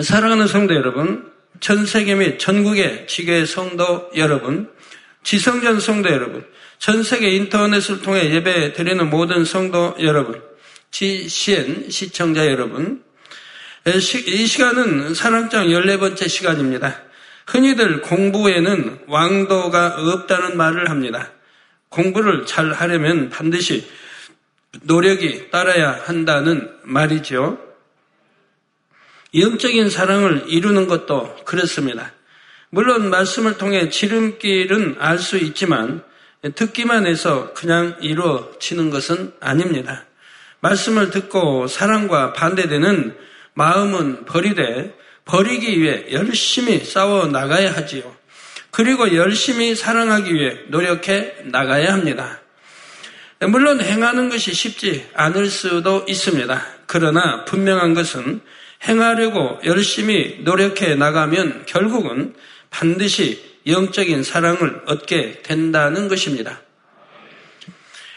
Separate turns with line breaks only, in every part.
사랑하는 성도 여러분, 전 세계 및 전국의 지교의 성도 여러분, 지성전 성도 여러분, 전 세계 인터넷을 통해 예배 드리는 모든 성도 여러분, GCN 시청자 여러분, 이 시간은 사랑장 14번째 시간입니다. 흔히들 공부에는 왕도가 없다는 말을 합니다. 공부를 잘 하려면 반드시 노력이 따라야 한다는 말이죠. 영적인 사랑을 이루는 것도 그렇습니다. 물론 말씀을 통해 지름길은 알 수 있지만 듣기만 해서 그냥 이루어지는 것은 아닙니다. 말씀을 듣고 사랑과 반대되는 마음은 버리되 버리기 위해 열심히 싸워 나가야 하지요. 그리고 열심히 사랑하기 위해 노력해 나가야 합니다. 물론 행하는 것이 쉽지 않을 수도 있습니다. 그러나 분명한 것은 행하려고 열심히 노력해 나가면 결국은 반드시 영적인 사랑을 얻게 된다는 것입니다.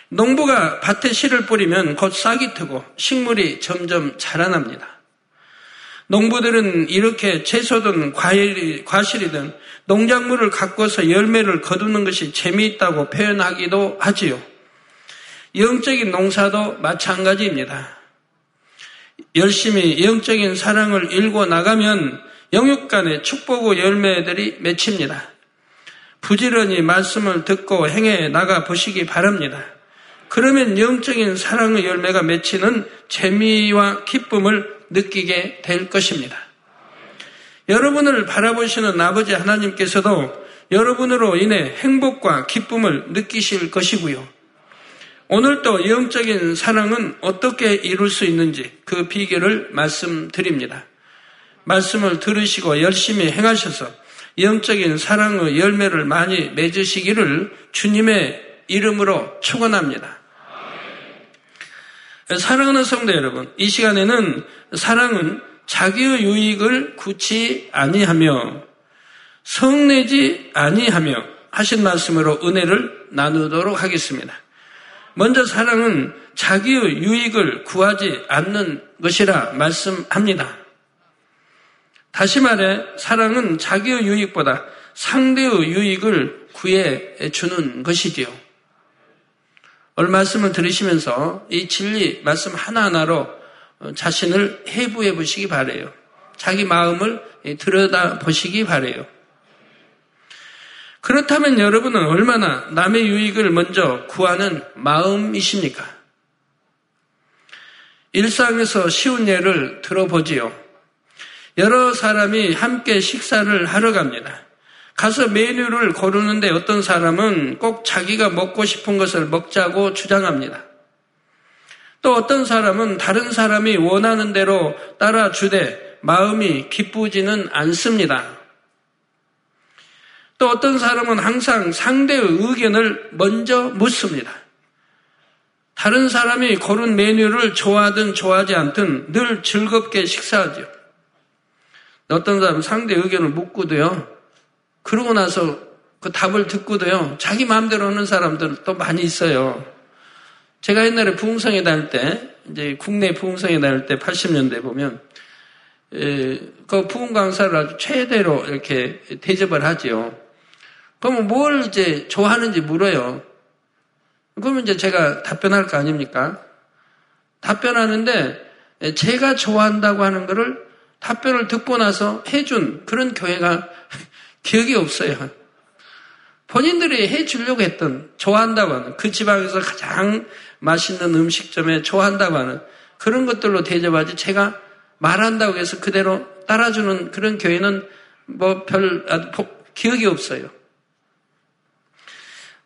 농부가 밭에 씨를 뿌리면 곧 싹이 트고 식물이 점점 자라납니다. 농부들은 이렇게 채소든 과일, 과실이든 농작물을 가꿔서 열매를 거두는 것이 재미있다고 표현하기도 하지요. 영적인 농사도 마찬가지입니다. 열심히 영적인 사랑을 일궈 나가면 영육 간의 축복의 열매들이 맺힙니다. 부지런히 말씀을 듣고 행해 나가 보시기 바랍니다. 그러면 영적인 사랑의 열매가 맺히는 재미와 기쁨을 느끼게 될 것입니다. 여러분을 바라보시는 아버지 하나님께서도 여러분으로 인해 행복과 기쁨을 느끼실 것이고요. 오늘도 영적인 사랑은 어떻게 이룰 수 있는지 그 비결을 말씀드립니다. 말씀을 들으시고 열심히 행하셔서 영적인 사랑의 열매를 많이 맺으시기를 주님의 이름으로 축원합니다. 사랑하는 성도 여러분, 이 시간에는 사랑은 자기의 유익을 굳이 아니하며 성내지 아니하며 하신 말씀으로 은혜를 나누도록 하겠습니다. 먼저 사랑은 자기의 유익을 구하지 않는 것이라 말씀합니다. 다시 말해 사랑은 자기의 유익보다 상대의 유익을 구해 주는 것이지요. 오늘 말씀을 들으시면서 이 진리 말씀 하나하나로 자신을 해부해 보시기 바래요. 자기 마음을 들여다 보시기 바래요. 그렇다면 여러분은 얼마나 남의 유익을 먼저 구하는 마음이십니까? 일상에서 쉬운 예를 들어보지요. 여러 사람이 함께 식사를 하러 갑니다. 가서 메뉴를 고르는데 어떤 사람은 꼭 자기가 먹고 싶은 것을 먹자고 주장합니다. 또 어떤 사람은 다른 사람이 원하는 대로 따라주되 마음이 기쁘지는 않습니다. 또 어떤 사람은 항상 상대의 의견을 먼저 묻습니다. 다른 사람이 고른 메뉴를 좋아하든 좋아하지 않든 늘 즐겁게 식사하죠. 어떤 사람은 상대 의견을 묻고도요, 그러고 나서 그 답을 듣고도요, 자기 마음대로 하는 사람들 또 많이 있어요. 제가 옛날에 부흥성에 다닐 때, 이제 국내 부흥성에 다닐 때 80년대 보면, 에, 그 부흥 강사를 아주 최대로 이렇게 대접을 하지요. 그러면 뭘 이제 좋아하는지 물어요. 그러면 이제 제가 답변할 거 아닙니까? 답변하는데 제가 좋아한다고 하는 거를 답변을 듣고 나서 해준 그런 교회가 기억이 없어요. 본인들이 해주려고 했던 좋아한다고 하는 그 지방에서 가장 맛있는 음식점에 좋아한다고 하는 그런 것들로 대접하지 제가 말한다고 해서 그대로 따라주는 그런 교회는 뭐 별 기억이 없어요.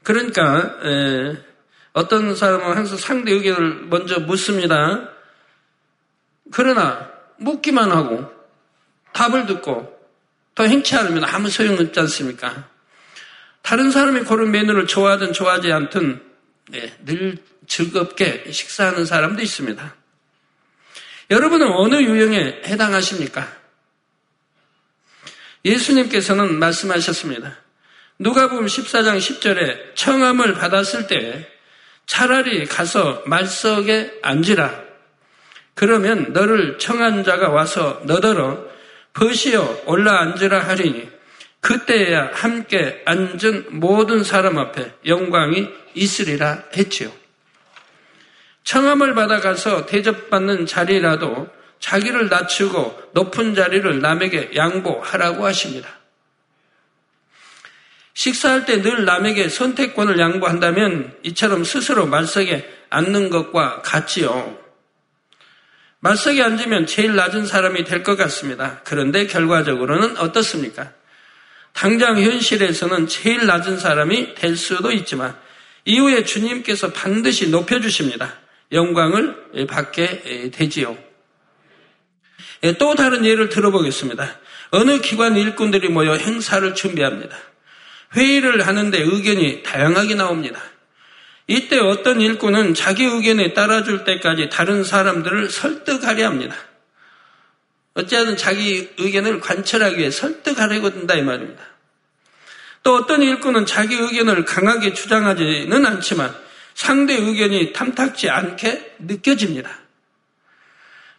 그러니까 에, 어떤 사람은 항상 상대 의견을 먼저 묻습니다. 그러나 묻기만 하고 답을 듣고 더 행치 않으면 아무 소용없지 않습니까? 다른 사람이 고른 메뉴를 좋아하든 좋아하지 않든 네, 늘 즐겁게 식사하는 사람도 있습니다. 여러분은 어느 유형에 해당하십니까? 예수님께서는 말씀하셨습니다. 누가복음 14장 10절에 청함을 받았을 때 차라리 가서 말석에 앉으라. 그러면 너를 청한 자가 와서 너더러 벗이여 올라 앉으라 하리니 그때야 함께 앉은 모든 사람 앞에 영광이 있으리라 했지요. 청함을 받아가서 대접받는 자리라도 자기를 낮추고 높은 자리를 남에게 양보하라고 하십니다. 식사할 때 늘 남에게 선택권을 양보한다면 이처럼 스스로 말석에 앉는 것과 같지요. 말석에 앉으면 제일 낮은 사람이 될 것 같습니다. 그런데 결과적으로는 어떻습니까? 당장 현실에서는 제일 낮은 사람이 될 수도 있지만 이후에 주님께서 반드시 높여주십니다. 영광을 받게 되지요. 예, 또 다른 예를 들어보겠습니다. 어느 기관 일꾼들이 모여 행사를 준비합니다. 회의를 하는데 의견이 다양하게 나옵니다. 이때 어떤 일꾼은 자기 의견에 따라줄 때까지 다른 사람들을 설득하려 합니다. 어찌하든 자기 의견을 관철하기 위해 설득하려고 든다 이 말입니다. 또 어떤 일꾼은 자기 의견을 강하게 주장하지는 않지만 상대 의견이 탐탁지 않게 느껴집니다.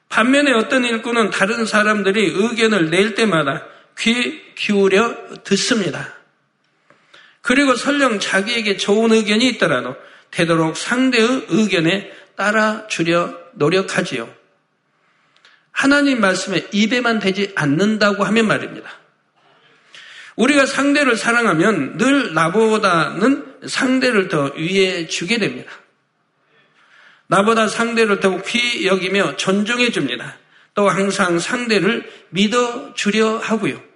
반면에 어떤 일꾼은 다른 사람들이 의견을 낼 때마다 귀 기울여 듣습니다. 그리고 설령 자기에게 좋은 의견이 있더라도 되도록 상대의 의견에 따라주려 노력하지요. 하나님 말씀에 입에만 되지 않는다고 하면 말입니다. 우리가 상대를 사랑하면 늘 나보다는 상대를 더 위해 주게 됩니다. 나보다 상대를 더욱 귀 여기며 존중해 줍니다. 또 항상 상대를 믿어 주려 하고요.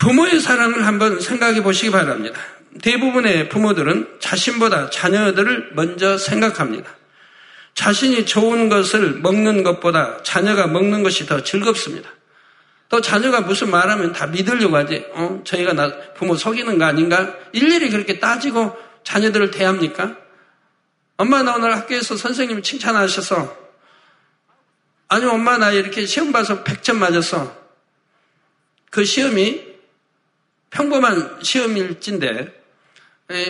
부모의 사랑을 한번 생각해 보시기 바랍니다. 대부분의 부모들은 자신보다 자녀들을 먼저 생각합니다. 자신이 좋은 것을 먹는 것보다 자녀가 먹는 것이 더 즐겁습니다. 또 자녀가 무슨 말하면 다 믿으려고 하지. 어? 저희가 나 부모 속이는 거 아닌가? 일일이 그렇게 따지고 자녀들을 대합니까? 엄마 나 오늘 학교에서 선생님이 칭찬하셔서 아니 엄마 나 이렇게 시험 봐서 100점 맞았어. 그 시험이 평범한 시험일진데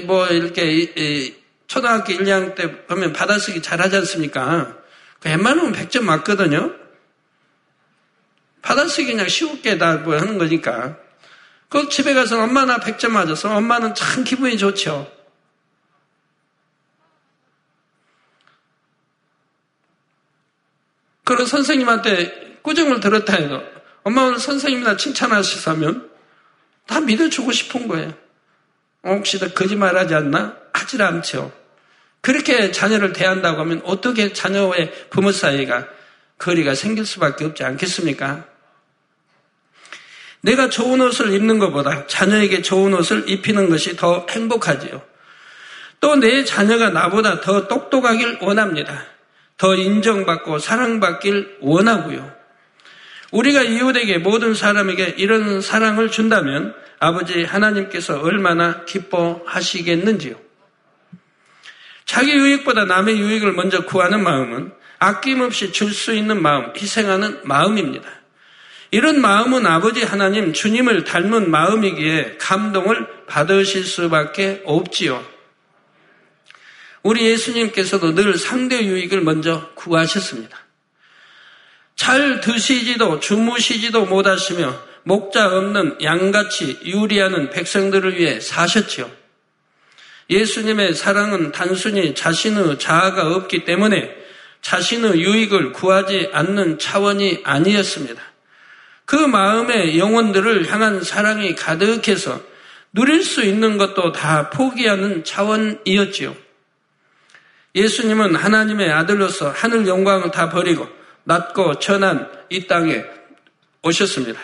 뭐 이렇게 초등학교 1, 2학년 때 보면 받아쓰기 잘 하지 않습니까? 그 웬만하면 100점 맞거든요. 받아쓰기 그냥 쉽게 다 뭐 하는 거니까. 그 집에 가서 엄마 나 100점 맞았어. 엄마는 참 기분이 좋죠. 그런 선생님한테 꾸중을 들었다 해도 엄마 오늘 선생님 나 칭찬하시사면 다 믿어주고 싶은 거예요. 어, 혹시 나 거짓말 하지 않나? 하질 않죠. 그렇게 자녀를 대한다고 하면 어떻게 자녀의 부모 사이가 거리가 생길 수밖에 없지 않겠습니까? 내가 좋은 옷을 입는 것보다 자녀에게 좋은 옷을 입히는 것이 더 행복하지요. 또 내 자녀가 나보다 더 똑똑하길 원합니다. 더 인정받고 사랑받길 원하고요. 우리가 이웃에게 모든 사람에게 이런 사랑을 준다면 아버지 하나님께서 얼마나 기뻐하시겠는지요. 자기 유익보다 남의 유익을 먼저 구하는 마음은 아낌없이 줄 수 있는 마음, 희생하는 마음입니다. 이런 마음은 아버지 하나님 주님을 닮은 마음이기에 감동을 받으실 수밖에 없지요. 우리 예수님께서도 늘 상대 유익을 먼저 구하셨습니다. 잘 드시지도 주무시지도 못하시며 목자 없는 양같이 유리하는 백성들을 위해 사셨지요. 예수님의 사랑은 단순히 자신의 자아가 없기 때문에 자신의 유익을 구하지 않는 차원이 아니었습니다. 그 마음의 영혼들을 향한 사랑이 가득해서 누릴 수 있는 것도 다 포기하는 차원이었지요. 예수님은 하나님의 아들로서 하늘 영광을 다 버리고 낮고 천한 이 땅에 오셨습니다.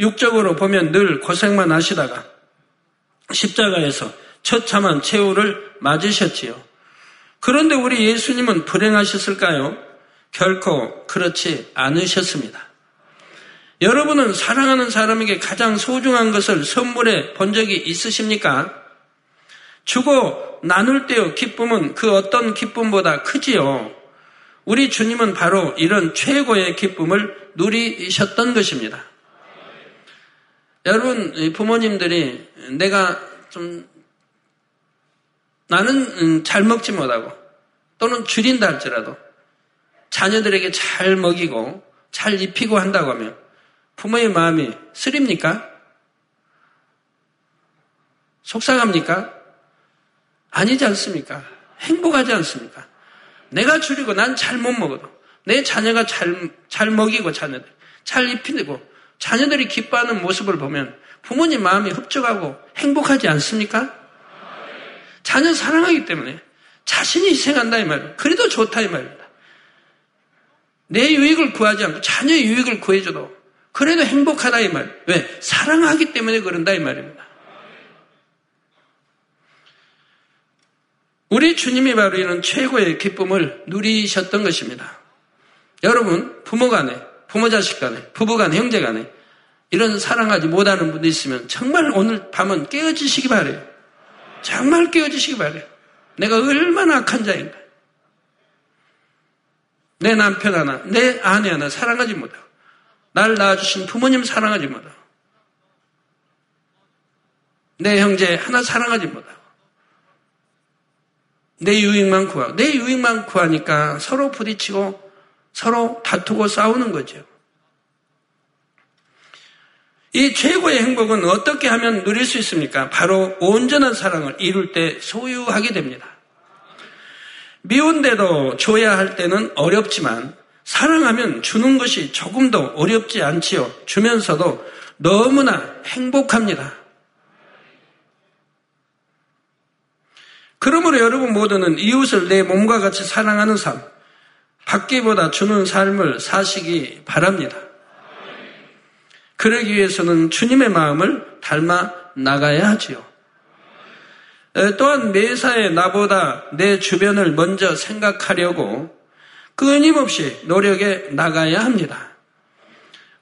육적으로 보면 늘 고생만 하시다가 십자가에서 처참한 최후를 맞으셨지요. 그런데 우리 예수님은 불행하셨을까요? 결코 그렇지 않으셨습니다. 여러분은 사랑하는 사람에게 가장 소중한 것을 선물해 본 적이 있으십니까? 주고 나눌 때의 기쁨은 그 어떤 기쁨보다 크지요. 우리 주님은 바로 이런 최고의 기쁨을 누리셨던 것입니다. 여러분, 부모님들이 내가 좀 나는 음, 잘 먹지 못하고 또는 줄인다 할지라도 자녀들에게 잘 먹이고 잘 입히고 한다고 하면 부모의 마음이 쓰립니까? 속상합니까? 아니지 않습니까? 행복하지 않습니까? 내가 줄이고 난 잘 못 먹어도 내 자녀가 잘, 잘 먹이고 자녀들, 잘 입히고 자녀들이 기뻐하는 모습을 보면 부모님 마음이 흡족하고 행복하지 않습니까? 자녀 사랑하기 때문에 자신이 희생한다 이 말이에요. 그래도 좋다 이 말입니다. 내 유익을 구하지 않고 자녀의 유익을 구해줘도 그래도 행복하다 이 말. 왜? 사랑하기 때문에 그런다 이 말입니다. 우리 주님이 바로 이런 최고의 기쁨을 누리셨던 것입니다. 여러분, 부모 간에, 부모 자식 간에, 부부 간에, 형제 간에 이런 사랑하지 못하는 분도 있으면 정말 오늘 밤은 깨어지시기 바래요. 정말 깨어지시기 바래요. 내가 얼마나 악한 자인가. 내 남편 하나, 내 아내 하나 사랑하지 못하고, 날 낳아주신 부모님 사랑하지 못하고, 내 형제 하나 사랑하지 못하고, 내 유익만 구하고, 내 유익만 구하니까 서로 부딪히고, 서로 다투고 싸우는 거죠. 이 최고의 행복은 어떻게 하면 누릴 수 있습니까? 바로 온전한 사랑을 이룰 때 소유하게 됩니다. 미운데도 줘야 할 때는 어렵지만 사랑하면 주는 것이 조금도 어렵지 않지요. 주면서도 너무나 행복합니다. 그러므로 여러분 모두는 이웃을 내 몸과 같이 사랑하는 삶, 받기보다 주는 삶을 사시기 바랍니다. 그러기 위해서는 주님의 마음을 닮아 나가야 하지요. 또한 매사에 나보다 내 주변을 먼저 생각하려고 끊임없이 노력에 나가야 합니다.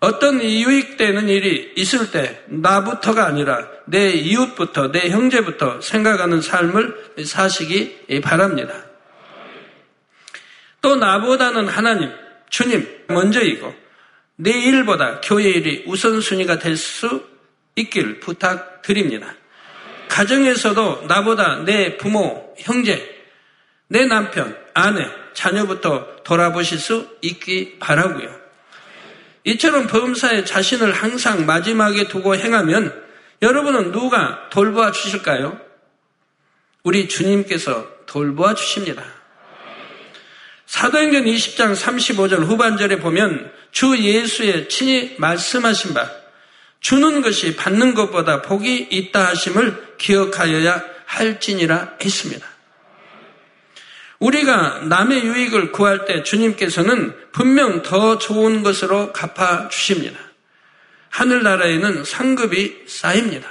어떤 유익되는 일이 있을 때 나부터가 아니라 내 이웃부터 내 형제부터 생각하는 삶을 사시기 바랍니다. 또 나보다는 하나님, 주님 먼저이고 내 일보다 교회 일이 우선순위가 될 수 있길 부탁드립니다. 가정에서도 나보다 내 부모, 형제, 내 남편, 아내, 자녀부터 돌아보실 수 있기 바라고요. 이처럼 범사에 자신을 항상 마지막에 두고 행하면 여러분은 누가 돌보아 주실까요? 우리 주님께서 돌보아 주십니다. 사도행전 20장 35절 후반절에 보면 주 예수의 친히 말씀하신 바 주는 것이 받는 것보다 복이 있다 하심을 기억하여야 할지니라 했습니다. 우리가 남의 유익을 구할 때 주님께서는 분명 더 좋은 것으로 갚아 주십니다. 하늘나라에는 상급이 쌓입니다.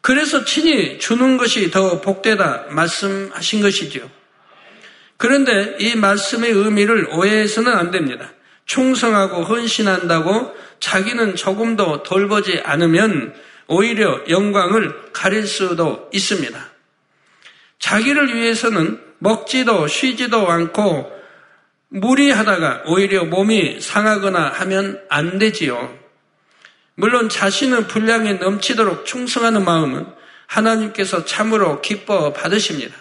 그래서 친히 주는 것이 더 복되다 말씀하신 것이지요. 그런데 이 말씀의 의미를 오해해서는 안 됩니다. 충성하고 헌신한다고 자기는 조금도 돌보지 않으면 오히려 영광을 가릴 수도 있습니다. 자기를 위해서는 먹지도 쉬지도 않고 무리하다가 오히려 몸이 상하거나 하면 안 되지요. 물론 자신은 분량이 넘치도록 충성하는 마음은 하나님께서 참으로 기뻐 받으십니다.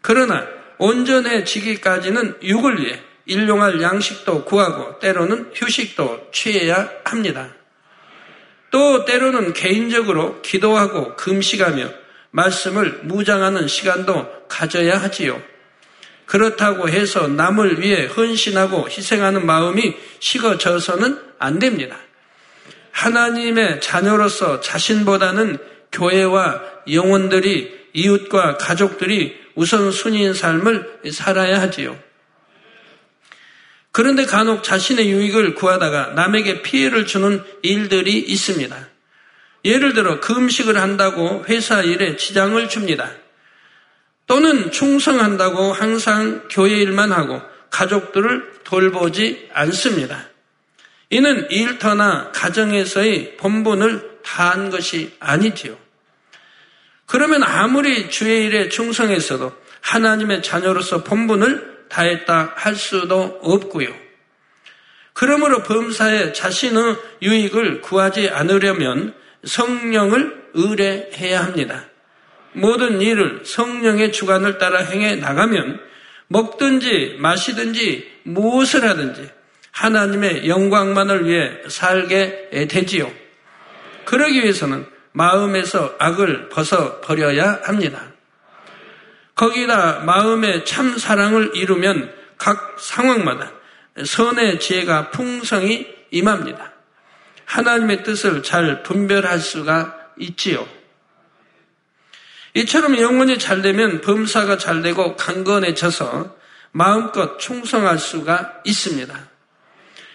그러나 온전해지기까지는 육을 위해 일용할 양식도 구하고 때로는 휴식도 취해야 합니다. 또 때로는 개인적으로 기도하고 금식하며 말씀을 무장하는 시간도 가져야 하지요. 그렇다고 해서 남을 위해 헌신하고 희생하는 마음이 식어져서는 안 됩니다. 하나님의 자녀로서 자신보다는 교회와 영혼들이 이웃과 가족들이 우선순위인 삶을 살아야 하지요. 그런데 간혹 자신의 유익을 구하다가 남에게 피해를 주는 일들이 있습니다. 예를 들어 금식을 한다고 회사 일에 지장을 줍니다. 또는 충성한다고 항상 교회 일만 하고 가족들을 돌보지 않습니다. 이는 일터나 가정에서의 본분을 다한 것이 아니지요. 그러면 아무리 주의 일에 충성했어도 하나님의 자녀로서 본분을 다했다 할 수도 없고요. 그러므로 범사에 자신의 유익을 구하지 않으려면 성령을 의뢰해야 합니다. 모든 일을 성령의 주관을 따라 행해 나가면 먹든지 마시든지 무엇을 하든지 하나님의 영광만을 위해 살게 되지요. 그러기 위해서는 마음에서 악을 벗어 버려야 합니다. 거기다 마음의 참 사랑을 이루면 각 상황마다 선의 지혜가 풍성히 임합니다. 하나님의 뜻을 잘 분별할 수가 있지요. 이처럼 영혼이 잘 되면 범사가 잘 되고 강건해져서 마음껏 충성할 수가 있습니다.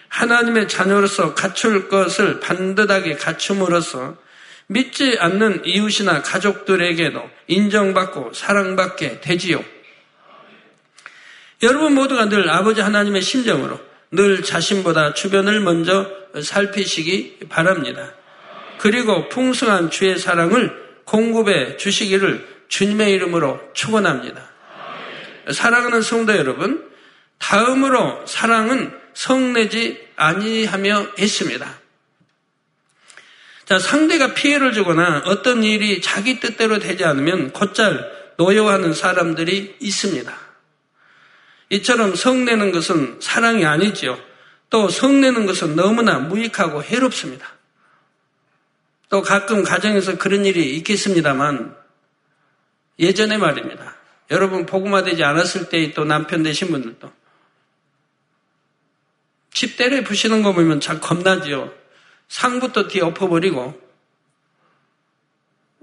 하나님의 자녀로서 갖출 것을 반듯하게 갖춤으로써 믿지 않는 이웃이나 가족들에게도 인정받고 사랑받게 되지요. 여러분 모두가 늘 아버지 하나님의 심정으로 늘 자신보다 주변을 먼저 살피시기 바랍니다. 그리고 풍성한 주의 사랑을 공급해 주시기를 주님의 이름으로 축원합니다. 사랑하는 성도 여러분, 다음으로 사랑은 성내지 아니하며 했습니다. 자, 상대가 피해를 주거나 어떤 일이 자기 뜻대로 되지 않으면 곧잘 노여워하는 사람들이 있습니다. 이처럼 성내는 것은 사랑이 아니지요. 또 성내는 것은 너무나 무익하고 해롭습니다. 또 가끔 가정에서 그런 일이 있겠습니다만 예전에 말입니다. 여러분 복음화 되지 않았을 때 또 남편 되신 분들도 집 때려 부시는 거 보면 참 겁나지요. 상부터 뒤에 엎어버리고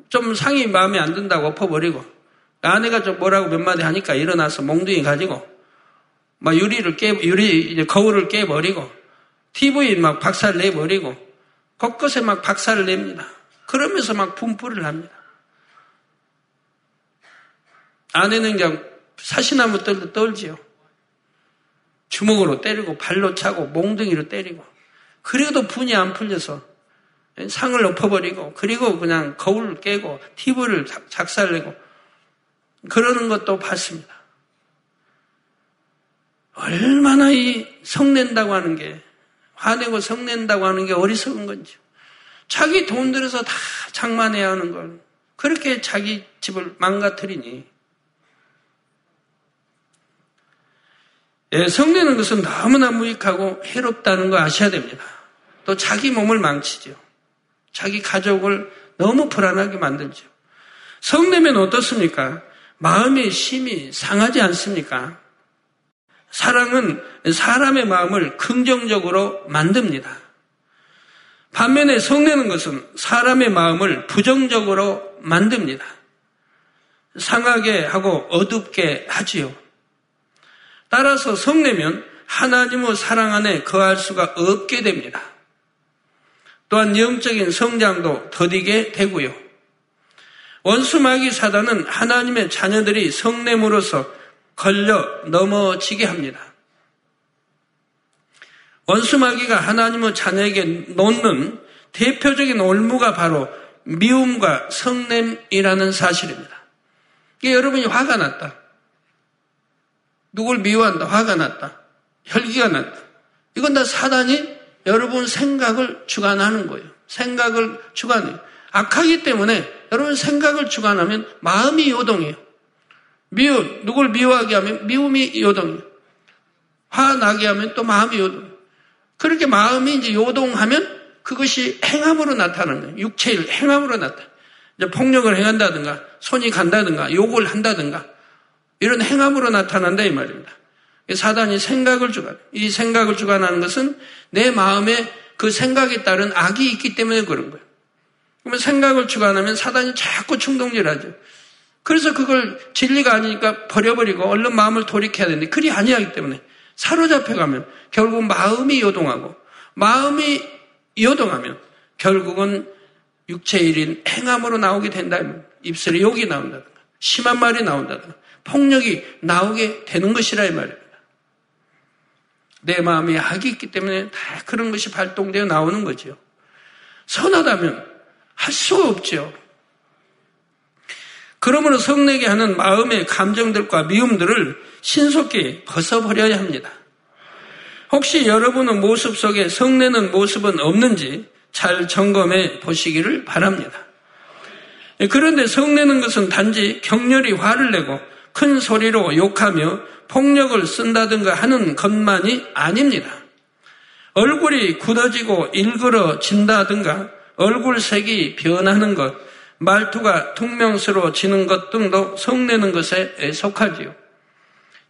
좀 상이 마음에 안 든다고 엎어버리고 아내가 좀 뭐라고 몇 마디 하니까 일어나서 몽둥이 가지고 막 유리를 깨 유리 거울을 깨버리고 TV 막 박살 내버리고 곳곳에 막 박살을 냅니다. 그러면서 막 분풀을 합니다. 아내는 그냥 사시나무 떨도 떨지요. 주먹으로 때리고 발로 차고 몽둥이로 때리고 그래도 분이 안 풀려서 상을 엎어버리고 그리고 그냥 거울을 깨고 TV를 작살내고 그러는 것도 봤습니다. 얼마나 이 성낸다고 하는 게 화내고 성낸다고 하는 게 어리석은 건지 자기 돈 들여서 다 장만해야 하는 걸 그렇게 자기 집을 망가뜨리니 예, 성내는 것은 너무나 무익하고 해롭다는 거 아셔야 됩니다. 또 자기 몸을 망치죠. 자기 가족을 너무 불안하게 만들죠. 성내면 어떻습니까? 마음의 심이 상하지 않습니까? 사랑은 사람의 마음을 긍정적으로 만듭니다. 반면에 성내는 것은 사람의 마음을 부정적으로 만듭니다. 상하게 하고 어둡게 하지요. 따라서 성내면 하나님의 사랑 안에 거할 수가 없게 됩니다. 또한 영적인 성장도 더디게 되고요. 원수마귀 사단은 하나님의 자녀들이 성냄으로써 걸려 넘어지게 합니다. 원수마귀가 하나님의 자녀에게 놓는 대표적인 올무가 바로 미움과 성냄이라는 사실입니다. 이게 여러분이 화가 났다. 누굴 미워한다. 화가 났다. 혈기가 났다. 이건 다 사단이 여러분 생각을 주관하는 거예요. 생각을 주관해요. 악하기 때문에 여러분 생각을 주관하면 마음이 요동해요. 미워, 누굴 미워하게 하면 미움이 요동해요. 화나게 하면 또 마음이 요동해요. 그렇게 마음이 이제 요동하면 그것이 행함으로 나타나는 거예요. 육체일 행함으로 나타나요. 이제 폭력을 행한다든가, 손이 간다든가, 욕을 한다든가, 이런 행함으로 나타난다 이 말입니다. 사단이 생각을 주관. 이 생각을 주관하는 것은 내 마음에 그 생각에 따른 악이 있기 때문에 그런 거예요. 그러면 생각을 주관하면 사단이 자꾸 충동질하죠. 그래서 그걸 진리가 아니니까 버려버리고 얼른 마음을 돌이켜야 되는데 그리 아니하기 때문에 사로잡혀가면 결국 마음이 요동하고 마음이 요동하면 결국은 육체일인 행함으로 나오게 된다. 입술에 욕이 나온다든가 심한 말이 나온다든가 폭력이 나오게 되는 것이라 이 말이에요. 내 마음에 악이 있기 때문에 다 그런 것이 발동되어 나오는 거죠. 선하다면 할 수가 없죠. 그러므로 성내게 하는 마음의 감정들과 미움들을 신속히 벗어버려야 합니다. 혹시 여러분의 모습 속에 성내는 모습은 없는지 잘 점검해 보시기를 바랍니다. 그런데 성내는 것은 단지 격렬히 화를 내고 큰 소리로 욕하며 폭력을 쓴다든가 하는 것만이 아닙니다. 얼굴이 굳어지고 일그러진다든가 얼굴색이 변하는 것, 말투가 퉁명스러워지는 것 등도 성내는 것에 속하지요.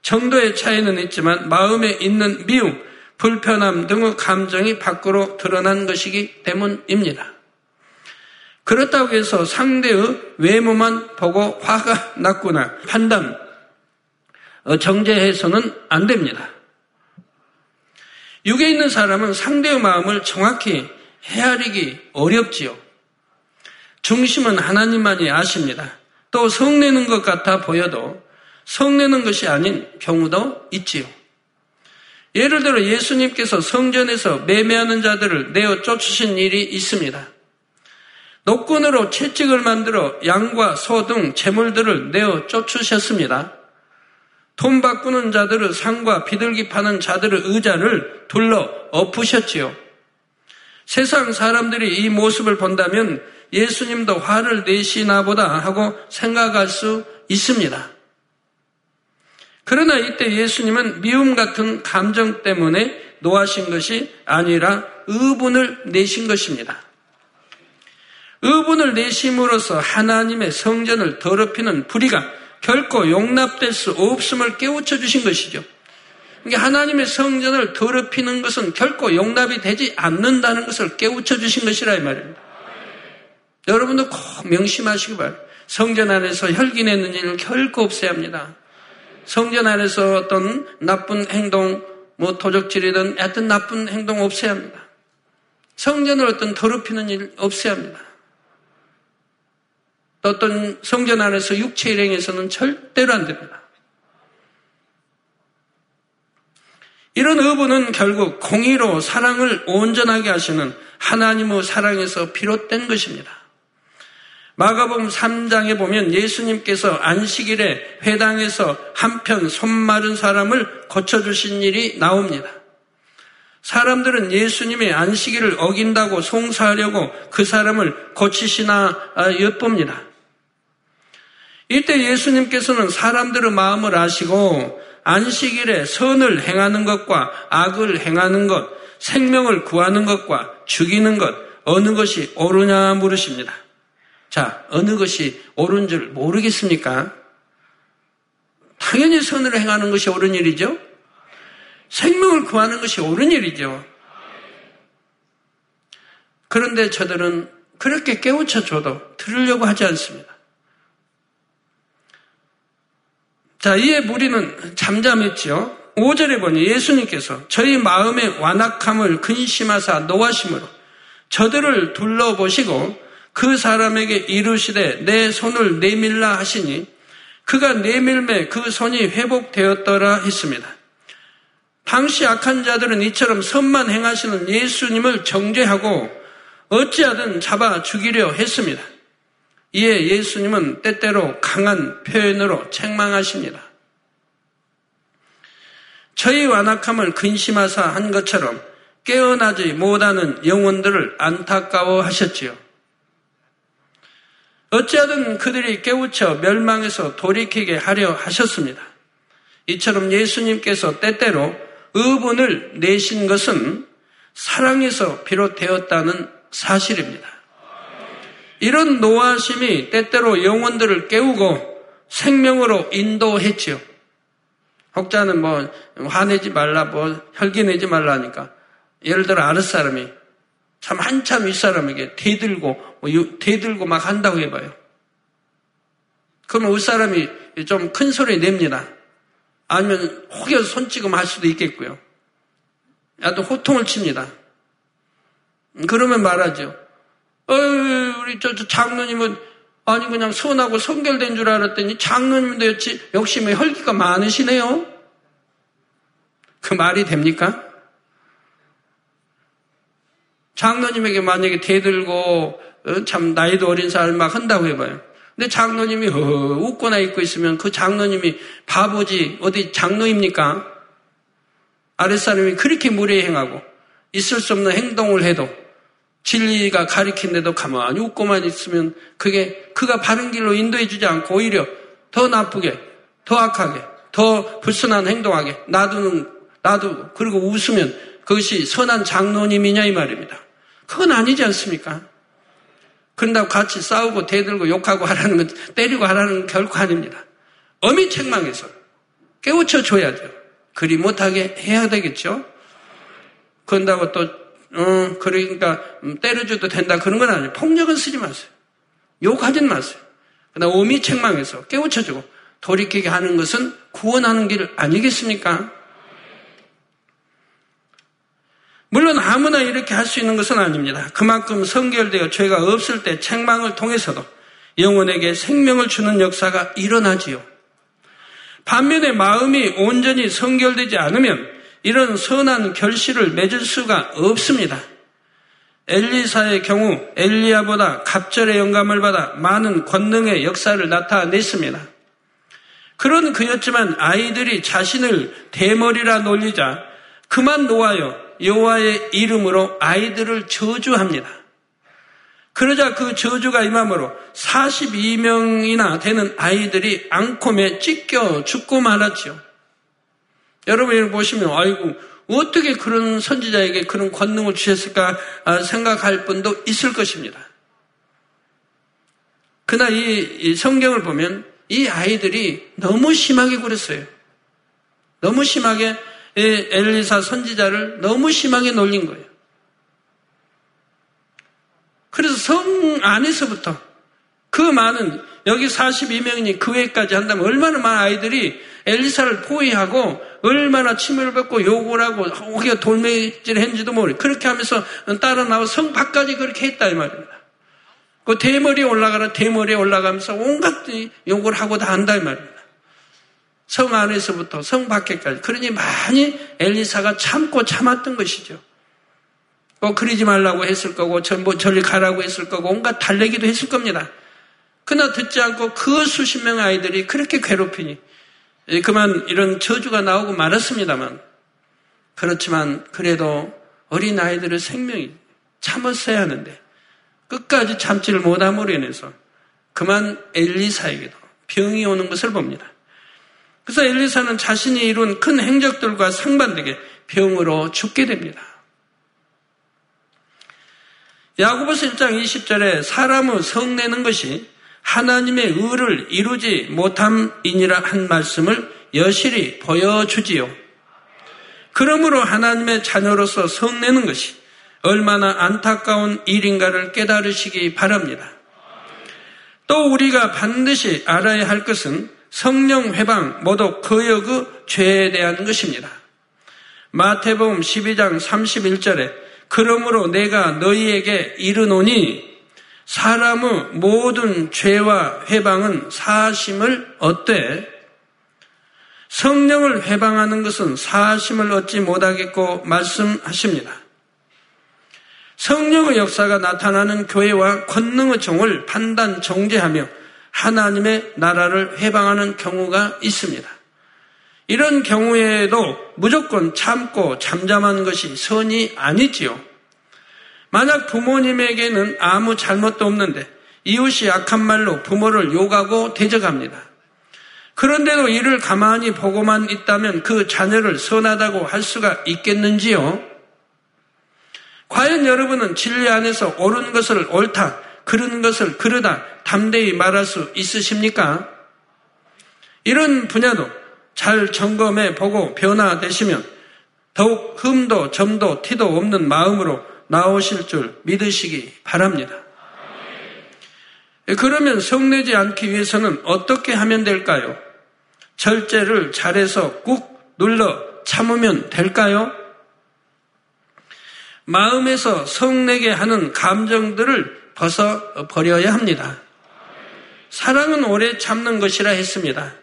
정도의 차이는 있지만 마음에 있는 미움, 불편함 등의 감정이 밖으로 드러난 것이기 때문입니다. 그렇다고 해서 상대의 외모만 보고 화가 났구나 판단, 어, 정제해서는 안 됩니다. 육에 있는 사람은 상대의 마음을 정확히 헤아리기 어렵지요. 중심은 하나님만이 아십니다. 또 성내는 것 같아 보여도 성내는 것이 아닌 경우도 있지요. 예를 들어 예수님께서 성전에서 매매하는 자들을 내어 쫓으신 일이 있습니다. 노끈으로 채찍을 만들어 양과 소 등 재물들을 내어 쫓으셨습니다. 돈 바꾸는 자들의 상과 비둘기 파는 자들의 의자를 둘러 엎으셨지요. 세상 사람들이 이 모습을 본다면 예수님도 화를 내시나 보다 하고 생각할 수 있습니다. 그러나 이때 예수님은 미움 같은 감정 때문에 노하신 것이 아니라 의분을 내신 것입니다. 의분을 내심으로써 하나님의 성전을 더럽히는 불의가 결코 용납될 수 없음을 깨우쳐 주신 것이죠. 하나님의 성전을 더럽히는 것은 결코 용납이 되지 않는다는 것을 깨우쳐 주신 것이라 이 말입니다. 여러분도 꼭 명심하시기 바랍니다. 성전 안에서 혈기 내는 일을 결코 없애야 합니다. 성전 안에서 어떤 나쁜 행동, 뭐 도적질이든 어떤 나쁜 행동 없애야 합니다. 성전을 어떤 더럽히는 일 없애야 합니다. 또 어떤 성전 안에서 육체 일행에서는 절대로 안 됩니다. 이런 의부는 결국 공의로 사랑을 온전하게 하시는 하나님의 사랑에서 비롯된 것입니다. 마가복음 3장에 보면 예수님께서 안식일에 회당에서 한편 손 마른 사람을 고쳐주신 일이 나옵니다. 사람들은 예수님의 안식일을 어긴다고 송사하려고 그 사람을 고치시나 아, 엿봅니다. 이때 예수님께서는 사람들의 마음을 아시고 안식일에 선을 행하는 것과 악을 행하는 것, 생명을 구하는 것과 죽이는 것, 어느 것이 옳으냐 물으십니다. 자, 어느 것이 옳은 줄 모르겠습니까? 당연히 선을 행하는 것이 옳은 일이죠. 생명을 구하는 것이 옳은 일이죠. 그런데 저들은 그렇게 깨우쳐 줘도 들으려고 하지 않습니다. 자, 이에 무리는 잠잠했지요. 5절에 보니 예수님께서 저희 마음의 완악함을 근심하사 노하심으로 저들을 둘러보시고 그 사람에게 이르시되 내 손을 내밀라 하시니 그가 내밀매 그 손이 회복되었더라 했습니다. 당시 악한 자들은 이처럼 선만 행하시는 예수님을 정죄하고 어찌하든 잡아 죽이려 했습니다. 이에 예수님은 때때로 강한 표현으로 책망하십니다. 저희 완악함을 근심하사 한 것처럼 깨어나지 못하는 영혼들을 안타까워 하셨지요. 어찌하든 그들이 깨우쳐 멸망해서 돌이키게 하려 하셨습니다. 이처럼 예수님께서 때때로 의분을 내신 것은 사랑에서 비롯되었다는 사실입니다. 이런 노하심이 때때로 영혼들을 깨우고 생명으로 인도했지요. 혹자는 뭐 화내지 말라, 뭐 혈기 내지 말라니까. 예를 들어 아랫 사람이 참 한참 윗사람에게 대들고 뭐 대들고 막 한다고 해봐요. 그러면 윗사람이 좀 큰 소리 냅니다. 아니면 혹여 손찌금 할 수도 있겠고요. 야도 호통을 칩니다. 그러면 말하죠. 어이, 우리 저, 저 장로님은 아니 그냥 선하고 성결된 줄 알았더니 장로님도 였지 역시 뭐 혈기가 많으시네요. 그 말이 됩니까? 장로님에게 만약에 대들고 어, 참 나이도 어린 사람 막 한다고 해봐요. 근데 장로님이 어, 웃거나 있고 있으면 그 장로님이 바보지 어디 장로입니까? 아랫사람이 그렇게 무례행하고 있을 수 없는 행동을 해도 진리가 가리킨데도 가만히 웃고만 있으면 그게 그가 바른 길로 인도해 주지 않고 오히려 더 나쁘게, 더 악하게, 더 불순한 행동하게 놔두는 놔두고 그리고 웃으면 그것이 선한 장로님이냐 이 말입니다. 그건 아니지 않습니까? 그런다고 같이 싸우고 대들고 욕하고 하라는 건 때리고 하라는 건 결코 아닙니다. 어미 책망해서 깨우쳐 줘야 돼요. 그리 못하게 해야 되겠죠. 그런다고 또, 어, 그러니까 음, 때려줘도 된다 그런 건 아니에요. 폭력은 쓰지 마세요. 욕하진 마세요. 그러나 어미 책망해서 깨우쳐주고 돌이키게 하는 것은 구원하는 길 아니겠습니까? 물론 아무나 이렇게 할 수 있는 것은 아닙니다. 그만큼 성결되어 죄가 없을 때 책망을 통해서도 영혼에게 생명을 주는 역사가 일어나지요. 반면에 마음이 온전히 성결되지 않으면 이런 선한 결실을 맺을 수가 없습니다. 엘리사의 경우 엘리야보다 갑절의 영감을 받아 많은 권능의 역사를 나타냈습니다. 그런 그였지만 아이들이 자신을 대머리라 놀리자 그만 놓아요. 여호와의 이름으로 아이들을 저주합니다. 그러자 그 저주가 임함으로 42명이나 되는 아이들이 앙콤에 찢겨 죽고 말았지요. 여러분 이걸 보시면 아이고 어떻게 그런 선지자에게 그런 권능을 주셨을까 아, 생각할 분도 있을 것입니다. 그러나 이 성경을 보면 이 아이들이 너무 심하게 굴었어요. 너무 심하게 엘리사 선지자를 너무 심하게 놀린 거예요. 그래서 성 안에서부터 그 많은 여기 42명이니 그 외까지 한다면 얼마나 많은 아이들이 엘리사를 포위하고 얼마나 침을 뱉고 욕을 하고 혹여 돌매질 했는지도 모르 그렇게 하면서 따라 나와 성 밖까지 그렇게 했다 이 말입니다. 그 대머리에 올라가라 대머리에 올라가면서 온갖 욕을 하고 다 한다 이 말입니다. 성 안에서부터 성 밖에까지. 그러니 많이 엘리사가 참고 참았던 것이죠. 뭐 그러지 말라고 했을 거고 뭐 저리 가라고 했을 거고 온갖 달래기도 했을 겁니다. 그러나 듣지 않고 그 수십 명의 아이들이 그렇게 괴롭히니 예, 그만 이런 저주가 나오고 말았습니다만 그렇지만 그래도 어린 아이들의 생명이 참았어야 하는데 끝까지 참지를 못함으로 인해서 그만 엘리사에게도 병이 오는 것을 봅니다. 그래서 엘리사는 자신이 이룬 큰 행적들과 상반되게 병으로 죽게 됩니다. 야구보서 1장 20절에 사람의 성내는 것이 하나님의 의를 이루지 못함이니라 한 말씀을 여실히 보여주지요. 그러므로 하나님의 자녀로서 성내는 것이 얼마나 안타까운 일인가를 깨달으시기 바랍니다. 또 우리가 반드시 알아야 할 것은 성령 회방, 모두 거역의 죄에 대한 것입니다. 마태복음 12장 31절에 그러므로 내가 너희에게 이르노니 사람의 모든 죄와 회방은 사심을 얻되 성령을 회방하는 것은 사심을 얻지 못하겠고 말씀하십니다. 성령의 역사가 나타나는 교회와 권능의 종을 판단 정죄하며 하나님의 나라를 회방하는 경우가 있습니다. 이런 경우에도 무조건 참고 잠잠한 것이 선이 아니지요. 만약 부모님에게는 아무 잘못도 없는데 이웃이 약한 말로 부모를 욕하고 대적합니다. 그런데도 이를 가만히 보고만 있다면 그 자녀를 선하다고 할 수가 있겠는지요? 과연 여러분은 진리 안에서 옳은 것을 옳다, 그런 것을 그러다 담대히 말할 수 있으십니까? 이런 분야도 잘 점검해 보고 변화되시면 더욱 흠도 점도 티도 없는 마음으로 나오실 줄 믿으시기 바랍니다. 그러면 성내지 않기 위해서는 어떻게 하면 될까요? 절제를 잘해서 꾹 눌러 참으면 될까요? 마음에서 성내게 하는 감정들을 벗어 버려야 합니다. 사랑은 오래 참는 것이라 했습니다.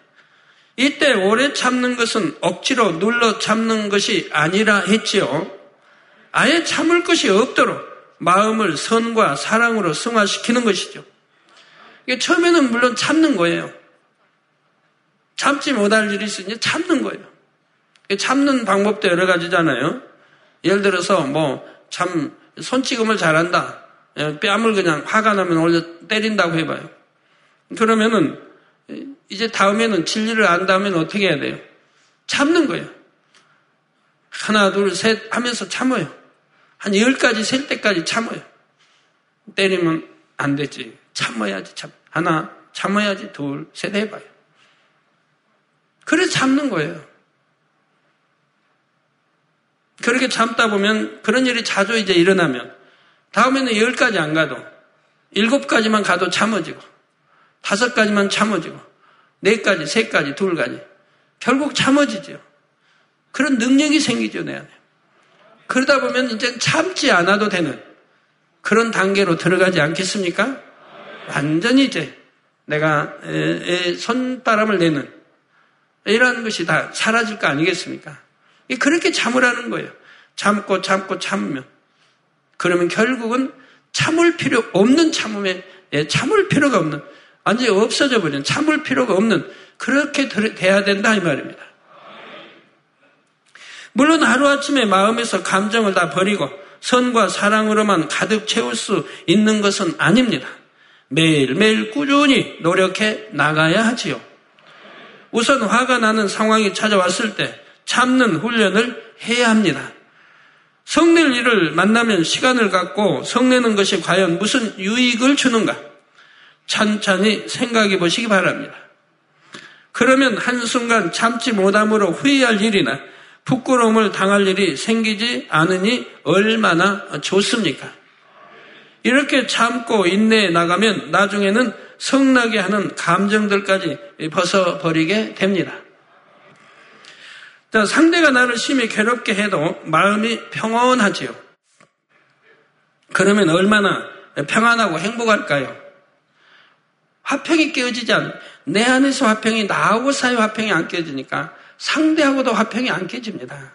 이때 오래 참는 것은 억지로 눌러 참는 것이 아니라 했지요. 아예 참을 것이 없도록 마음을 선과 사랑으로 승화시키는 것이죠. 처음에는 물론 참는 거예요. 참지 못할 일이 있으니 참는 거예요. 참는 방법도 여러 가지잖아요. 예를 들어서 뭐 참 손찌검을 잘한다. 예, 뺨을 그냥 화가 나면 올려 때린다고 해봐요. 그러면은 이제 다음에는 진리를 안 다음에는 어떻게 해야 돼요? 참는 거예요. 하나, 둘, 셋 하면서 참아요. 한 열까지 셀 때까지 참아요. 때리면 안 되지. 참아야지, 참. 하나, 참아야지, 둘, 셋 해봐요. 그래서 참는 거예요. 그렇게 참다 보면 그런 일이 자주 이제 일어나면 다음에는 열까지 안 가도 일곱 가지만 가도 참아지고 다섯 가지만 참아지고 네 가지, 세 가지, 둘 가지 결국 참아지죠. 그런 능력이 생기죠, 내 안에. 그러다 보면 이제 참지 않아도 되는 그런 단계로 들어가지 않겠습니까? 완전히 이제 내가 손바람을 내는 이러한 것이 다 사라질 거 아니겠습니까? 그렇게 참으라는 거예요. 참고 참고 참으면. 그러면 결국은 참을 필요 없는 참음에 예, 참을 필요가 없는 완전히 없어져 버린 참을 필요가 없는 그렇게 돼야 된다 이 말입니다. 물론 하루아침에 마음에서 감정을 다 버리고 선과 사랑으로만 가득 채울 수 있는 것은 아닙니다. 매일매일 꾸준히 노력해 나가야 하지요. 우선 화가 나는 상황이 찾아왔을 때 참는 훈련을 해야 합니다. 성낼 일을 만나면 시간을 갖고 성내는 것이 과연 무슨 유익을 주는가? 천천히 생각해 보시기 바랍니다. 그러면 한순간 참지 못함으로 후회할 일이나 부끄러움을 당할 일이 생기지 않으니 얼마나 좋습니까? 이렇게 참고 인내해 나가면 나중에는 성나게 하는 감정들까지 벗어버리게 됩니다. 자, 상대가 나를 심히 괴롭게 해도 마음이 평온하지요. 그러면 얼마나 평안하고 행복할까요? 화평이 깨어지지 않, 내 안에서 화평이 나하고 사이 화평이 안 깨지니까 상대하고도 화평이 안 깨집니다.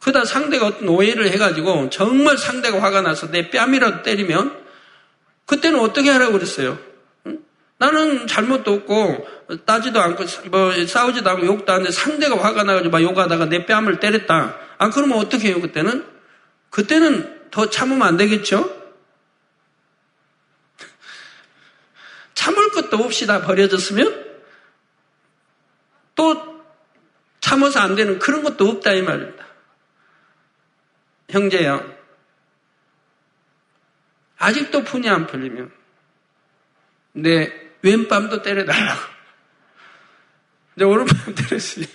그다 상대가 어떤 오해를 해가지고 정말 상대가 화가 나서 내 뺨이라도 때리면 그때는 어떻게 하라고 그랬어요? 나는 잘못도 없고 따지도 않고 뭐 싸우지도 않고 욕도 안 해. 상대가 화가 나가지고 막 욕하다가 내 뺨을 때렸다. 아 그러면 어떻게 해요 그때는? 그때는 더 참으면 안 되겠죠? 참을 것도 없이 다 버려졌으면 또 참아서 안 되는 그런 것도 없다 이 말입니다. 형제요. 아직도 푼이 안 풀리면 내 왼밤도 때려달라고. 이제 오른밤 때렸으니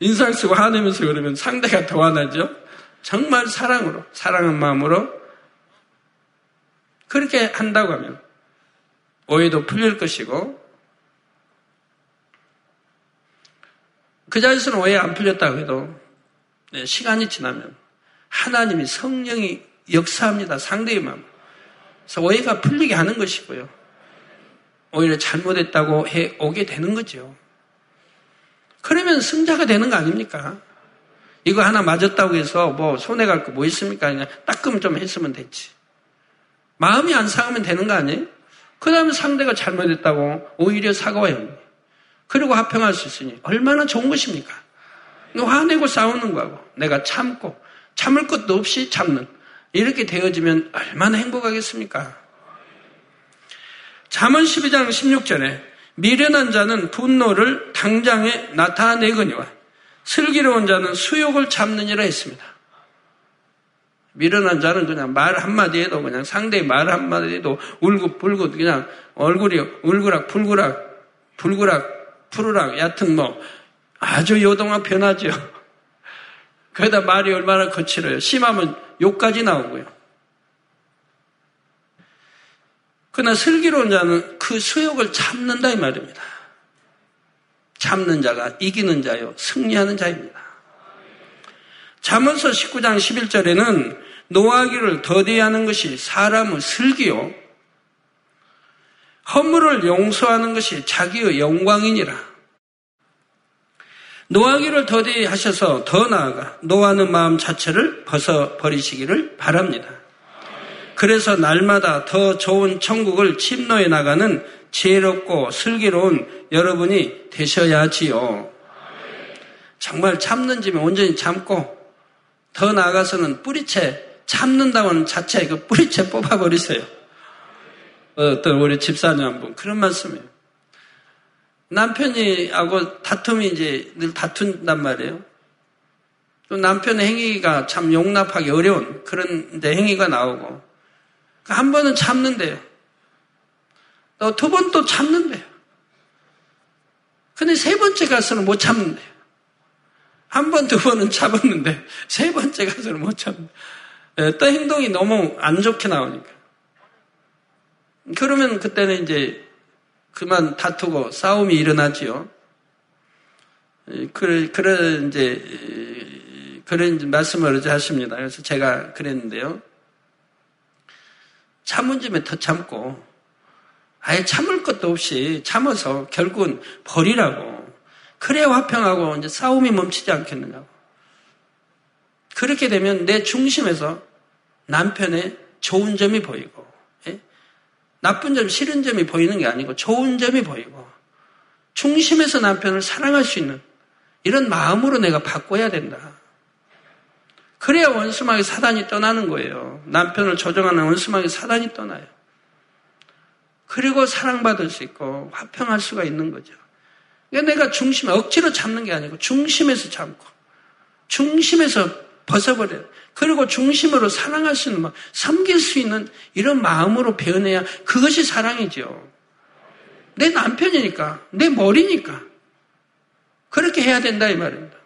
인상 쓰고 화내면서 그러면 상대가 더 화나죠? 정말 사랑으로, 사랑한 마음으로 그렇게 한다고 하면 오해도 풀릴 것이고 그 자리에서는 오해 안 풀렸다고 해도 네, 시간이 지나면 하나님이 성령이 역사합니다. 상대의 마음. 그래서 오해가 풀리게 하는 것이고요. 오히려 잘못했다고 해 오게 되는 거죠. 그러면 승자가 되는 거 아닙니까? 이거 하나 맞았다고 해서 뭐 손해갈 거 뭐 있습니까? 그냥 따끔 좀 했으면 됐지. 마음이 안 상하면 되는 거 아니에요? 그 다음에 상대가 잘못했다고 오히려 사과해요. 그리고 화평할 수 있으니 얼마나 좋은 것입니까? 화내고 싸우는 거하고 내가 참고 참을 것도 없이 참는 이렇게 되어지면 얼마나 행복하겠습니까? 잠언 12장 16절에 미련한 자는 분노를 당장에 나타내거니와 슬기로운 자는 수욕을 참느니라 했습니다. 미련한 자는 그냥 말 한마디 해도 그냥 상대의 말 한마디 해도 울긋불긋 그냥 얼굴이 울그락 불그락 불그락 푸르락 얕은 뭐 아주 요동한 변하죠. 거기다 말이 얼마나 거칠어요. 심하면 욕까지 나오고요. 그러나 슬기로운 자는 그 수욕을 참는다 이 말입니다. 참는 자가 이기는 자요 승리하는 자입니다. 잠언서 19장 11절에는 노하기를 더디하는 것이 사람의 슬기요 허물을 용서하는 것이 자기의 영광이니라. 노하기를 더디하셔서 더 나아가 노하는 마음 자체를 벗어버리시기를 바랍니다. 그래서 날마다 더 좋은 천국을 침노해 나가는 지혜롭고 슬기로운 여러분이 되셔야지요. 정말 참는 집에 온전히 참고 더 나아가서는 뿌리채 참는다는 자체 그 뿌리채 뽑아버리세요. 어떤 우리 집사님 한 분 그런 말씀이에요. 남편이하고 다툼이 이제 늘 다툰단 말이에요. 또 남편의 행위가 참 용납하기 어려운 그런 행위가 나오고 그러니까 한 번은 참는데요. 또 두 번 또 참는데요. 근데 세 번째 가서는 못 참는데요. 한 번, 두 번은 참았는데 세 번째 가서는 못 참는데 예, 또 행동이 너무 안 좋게 나오니까. 그러면 그때는 이제 그만 다투고 싸움이 일어나지요. 그, 그런 이제, 그런 말씀을 어제 하십니다. 그래서 제가 그랬는데요. 참은 점에 더 참고, 아예 참을 것도 없이 참아서 결국은 버리라고. 그래 화평하고 이제 싸움이 멈추지 않겠느냐고. 그렇게 되면 내 중심에서 남편의 좋은 점이 보이고, 나쁜 점, 싫은 점이 보이는 게 아니고 좋은 점이 보이고 중심에서 남편을 사랑할 수 있는 이런 마음으로 내가 바꿔야 된다. 그래야 원수막이 사단이 떠나는 거예요. 남편을 조정하는 원수막이 사단이 떠나요. 그리고 사랑받을 수 있고 화평할 수가 있는 거죠. 그러니까 내가 중심에 억지로 잡는 게 아니고 중심에서 잡고 중심에서 벗어버려요. 그리고 중심으로 사랑할 수 있는, 섬길 수 있는 이런 마음으로 변해야 그것이 사랑이죠. 내 남편이니까, 내 머리니까. 그렇게 해야 된다, 이 말입니다.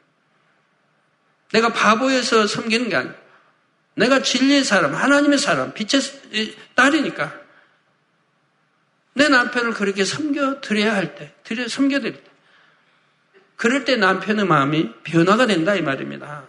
내가 바보여서 섬기는 게 아니야. 내가 진리의 사람, 하나님의 사람, 빛의 딸이니까. 내 남편을 그렇게 섬겨드려야 할 때, 드려, 섬겨드릴 때. 그럴 때 남편의 마음이 변화가 된다, 이 말입니다.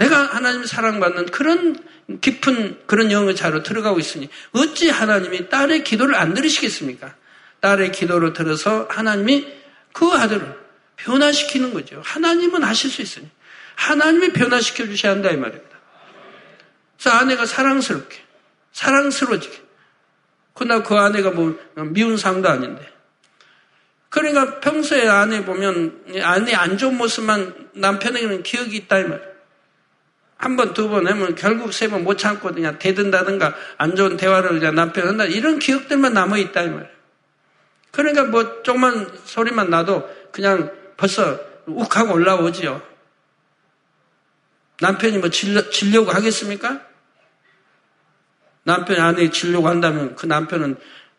내가 하나님 사랑받는 그런 깊은 그런 영의 자로 들어가고 있으니 어찌 하나님이 딸의 기도를 안 들으시겠습니까? 딸의 기도를 들어서 하나님이 그 아들을 변화시키는 거죠. 하나님은 하실 수 있으니 하나님이 변화시켜 주셔야 한다 이 말입니다. 그래서 아내가 사랑스럽게 사랑스러워지게 그러나 그 아내가 뭐 미운 상도 아닌데 그러니까 평소에 아내 보면 아내 안 좋은 모습만 남편에게는 기억이 있다 이 말이에요. 한 번, 두 번 하면 결국 세 번 못 참고 그냥 대든다든가 안 좋은 대화를 그냥 남편 한다. 이런 기억들만 남아있다, 이 말이에요. 그러니까 뭐 조금만 소리만 나도 그냥 벌써 욱 하고 올라오지요. 남편이 뭐 질려, 질려고 하겠습니까? 남편이 아내에 질려고 한다면 그 남편은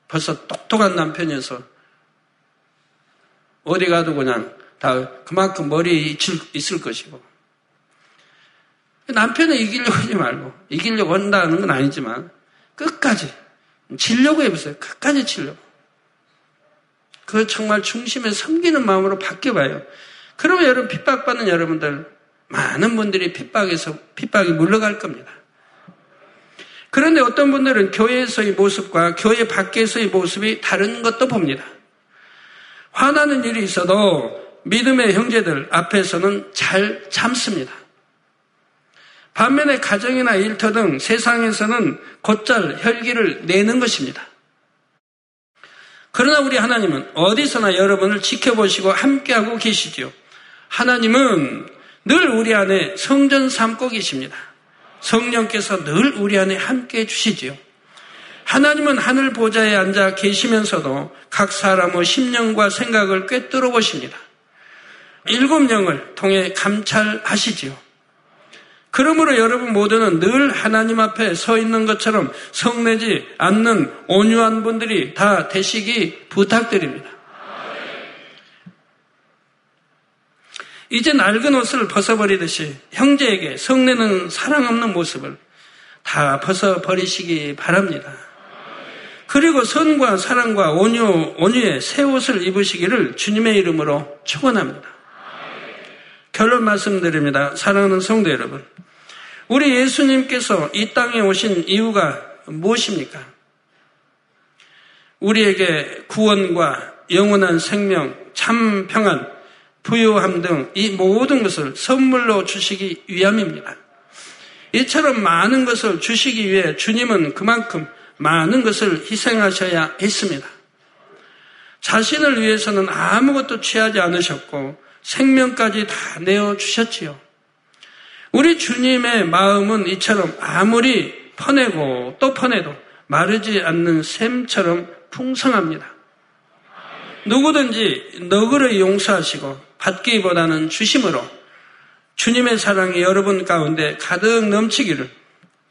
벌써 똑똑한 남편이어서 어디 가도 그냥 다 그만큼 머리에 있을 것이고 남편을 이기려고 하지 말고, 이기려고 한다는 건 아니지만, 끝까지, 지려고 해보세요. 끝까지 지려고. 그 정말 중심에 섬기는 마음으로 바뀌어봐요. 그러면 여러분, 핍박받는 여러분들, 많은 분들이 핍박에서, 핍박이 물러갈 겁니다. 그런데 어떤 분들은 교회에서의 모습과 교회 밖에서의 모습이 다른 것도 봅니다. 화나는 일이 있어도 믿음의 형제들 앞에서는 잘 참습니다. 반면에 가정이나 일터 등 세상에서는 곧잘 혈기를 내는 것입니다. 그러나 우리 하나님은 어디서나 여러분을 지켜보시고 함께하고 계시지요. 하나님은 늘 우리 안에 성전 삼고 계십니다. 성령께서 늘 우리 안에 함께 해 주시지요. 하나님은 하늘 보좌에 앉아 계시면서도 각 사람의 심령과 생각을 꿰뚫어 보십니다. 일곱 영을 통해 감찰하시지요. 그러므로 여러분 모두는 늘 하나님 앞에 서 있는 것처럼 성내지 않는 온유한 분들이 다 되시기 부탁드립니다. 이제 낡은 옷을 벗어버리듯이 형제에게 성내는 사랑 없는 모습을 다 벗어버리시기 바랍니다. 그리고 선과 사랑과 온유, 온유의 새 옷을 입으시기를 주님의 이름으로 축원합니다. 결론 말씀드립니다. 사랑하는 성도 여러분. 우리 예수님께서 이 땅에 오신 이유가 무엇입니까? 우리에게 구원과 영원한 생명, 참 평안, 부유함 등 이 모든 것을 선물로 주시기 위함입니다. 이처럼 많은 것을 주시기 위해 주님은 그만큼 많은 것을 희생하셔야 했습니다. 자신을 위해서는 아무것도 취하지 않으셨고 생명까지 다 내어 주셨지요. 우리 주님의 마음은 이처럼 아무리 퍼내고 또 퍼내도 마르지 않는 샘처럼 풍성합니다. 누구든지 너그러 용서하시고 받기보다는 주심으로 주님의 사랑이 여러분 가운데 가득 넘치기를